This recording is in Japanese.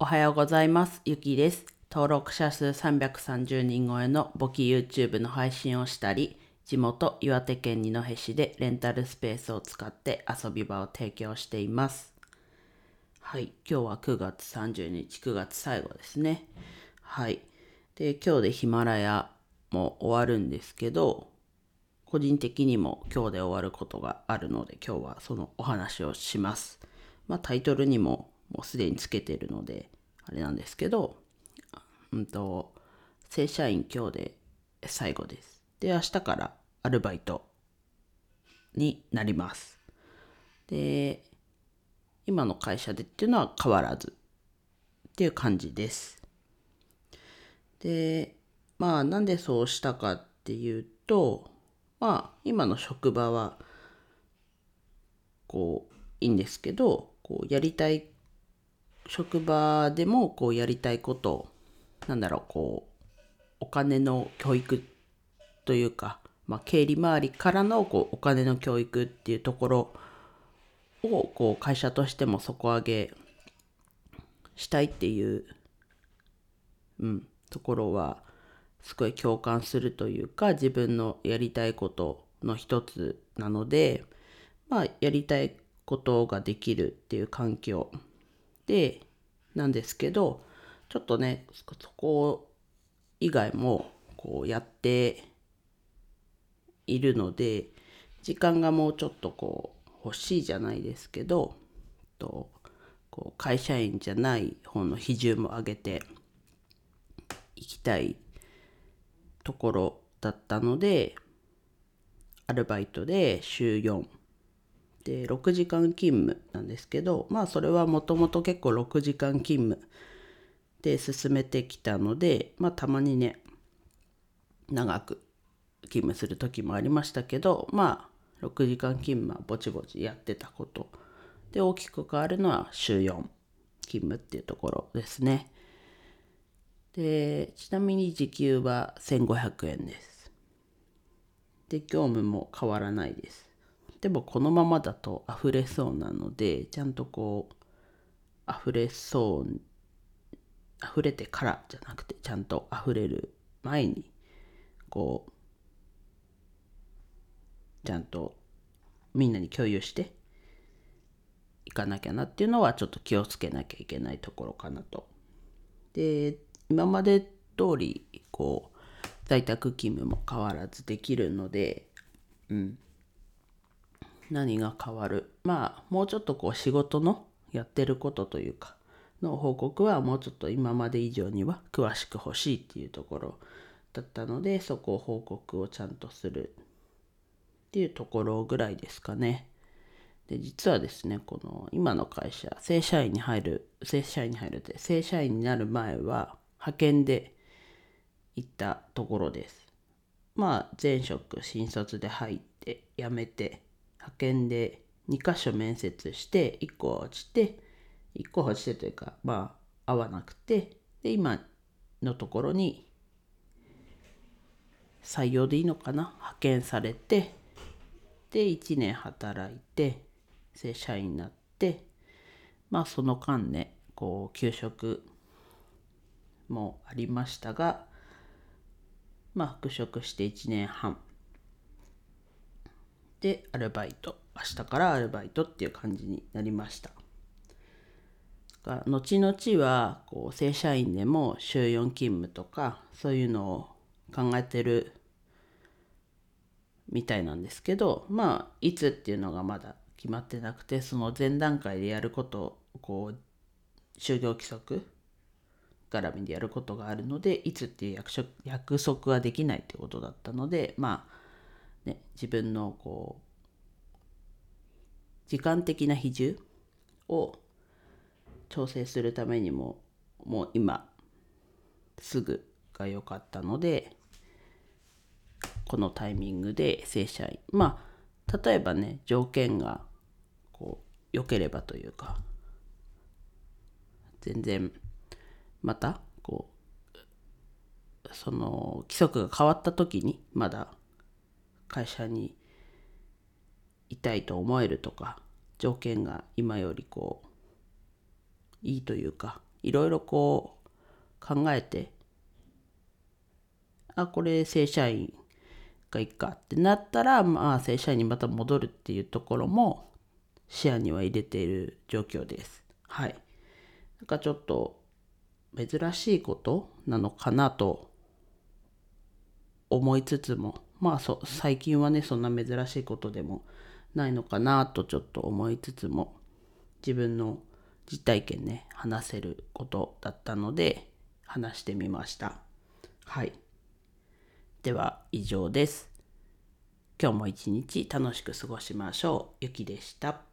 おはようございます。ゆきです。登録者数330人超えの簿記 YouTube の配信をしたり、地元岩手県二戸市でレンタルスペースを使って遊び場を提供しています。はい、今日は9月30日、9月最後ですね。はい。で、今日でヒマラヤも終わるんですけど、個人的にも今日で終わることがあるので、今日はそのお話をします。まあタイトルにももうすでにつけてるので、あれなんですけど、うんと、正社員今日で最後です。で、明日からアルバイトになります。で、今の会社でっていうのは変わらずっていう感じです。で、まあなんでそうしたかっていうと、まあ今の職場はこういいんですけど、こうやりたい職場でもこうやりたいことなんだろうこうお金の教育というか、まあ、経理周りからのこうお金の教育っていうところをこう会社としても底上げしたいっていう、うん、ところはすごい共感するというか自分のやりたいことの一つなのでまあやりたいことができるっていう環境でなんですけどちょっとねそこ以外もこうやっているので時間がもうちょっとこう欲しいじゃないですけどとこう会社員じゃない方の比重も上げていきたいところだったのでアルバイトで週4で6時間勤務なんですけどまあそれはもともと結構6時間勤務で進めてきたのでまあたまにね長く勤務する時もありましたけどまあ6時間勤務はぼちぼちやってたこと。で大きく変わるのは週4勤務っていうところですね。でちなみに時給は1500円です。で業務も変わらないです。でもこのままだと溢れそうなのでちゃんとこう溢れそう溢れてからじゃなくてちゃんと溢れる前にこうちゃんとみんなに共有していかなきゃなっていうのはちょっと気をつけなきゃいけないところかなと。で今まで通りこう在宅勤務も変わらずできるのでうん何が変わる？まあもうちょっとこう仕事のやってることというかの報告はもうちょっと今まで以上には詳しく欲しいっていうところだったのでそこを報告をちゃんとするっていうところぐらいですかね。で実はですねこの今の会社正社員に入る正社員に入るって正社員になる前は派遣で行ったところです。まあ前職新卒で入って辞めて派遣で2箇所面接して1個落ちて1個落ちてというかまあ合わなくてで今のところに採用でいいのかな？派遣されてで1年働いて正社員になってまあその間ねこう休職もありましたがまあ復職して1年半でアルバイト明日からアルバイトっていう感じになりました。後々はこう正社員でも週4勤務とかそういうのを考えてるみたいなんですけどまあいつっていうのがまだ決まってなくてその前段階でやることをこう就業規則絡みでやることがあるのでいつっていう約束約束はできないってことだったのでまあね自分のこう時間的な比重を調整するためにももう今すぐが良かったのでこのタイミングで正社員まあ例えばね条件がこう良ければというか全然またこうその規則が変わった時にまだ会社にいたいと思えるとか条件が今よりこういいというかいろいろこう考えてあこれ正社員がいいかってなったらまあ正社員にまた戻るっていうところも視野には入れている状況です。はい。なんかちょっと珍しいことなのかなと思いつつもまあそ最近はねそんな珍しいことでもないのかなとちょっと思いつつも自分の実体験ね話せることだったので話してみました。はい。では以上です。今日も一日楽しく過ごしましょう。ゆきでした。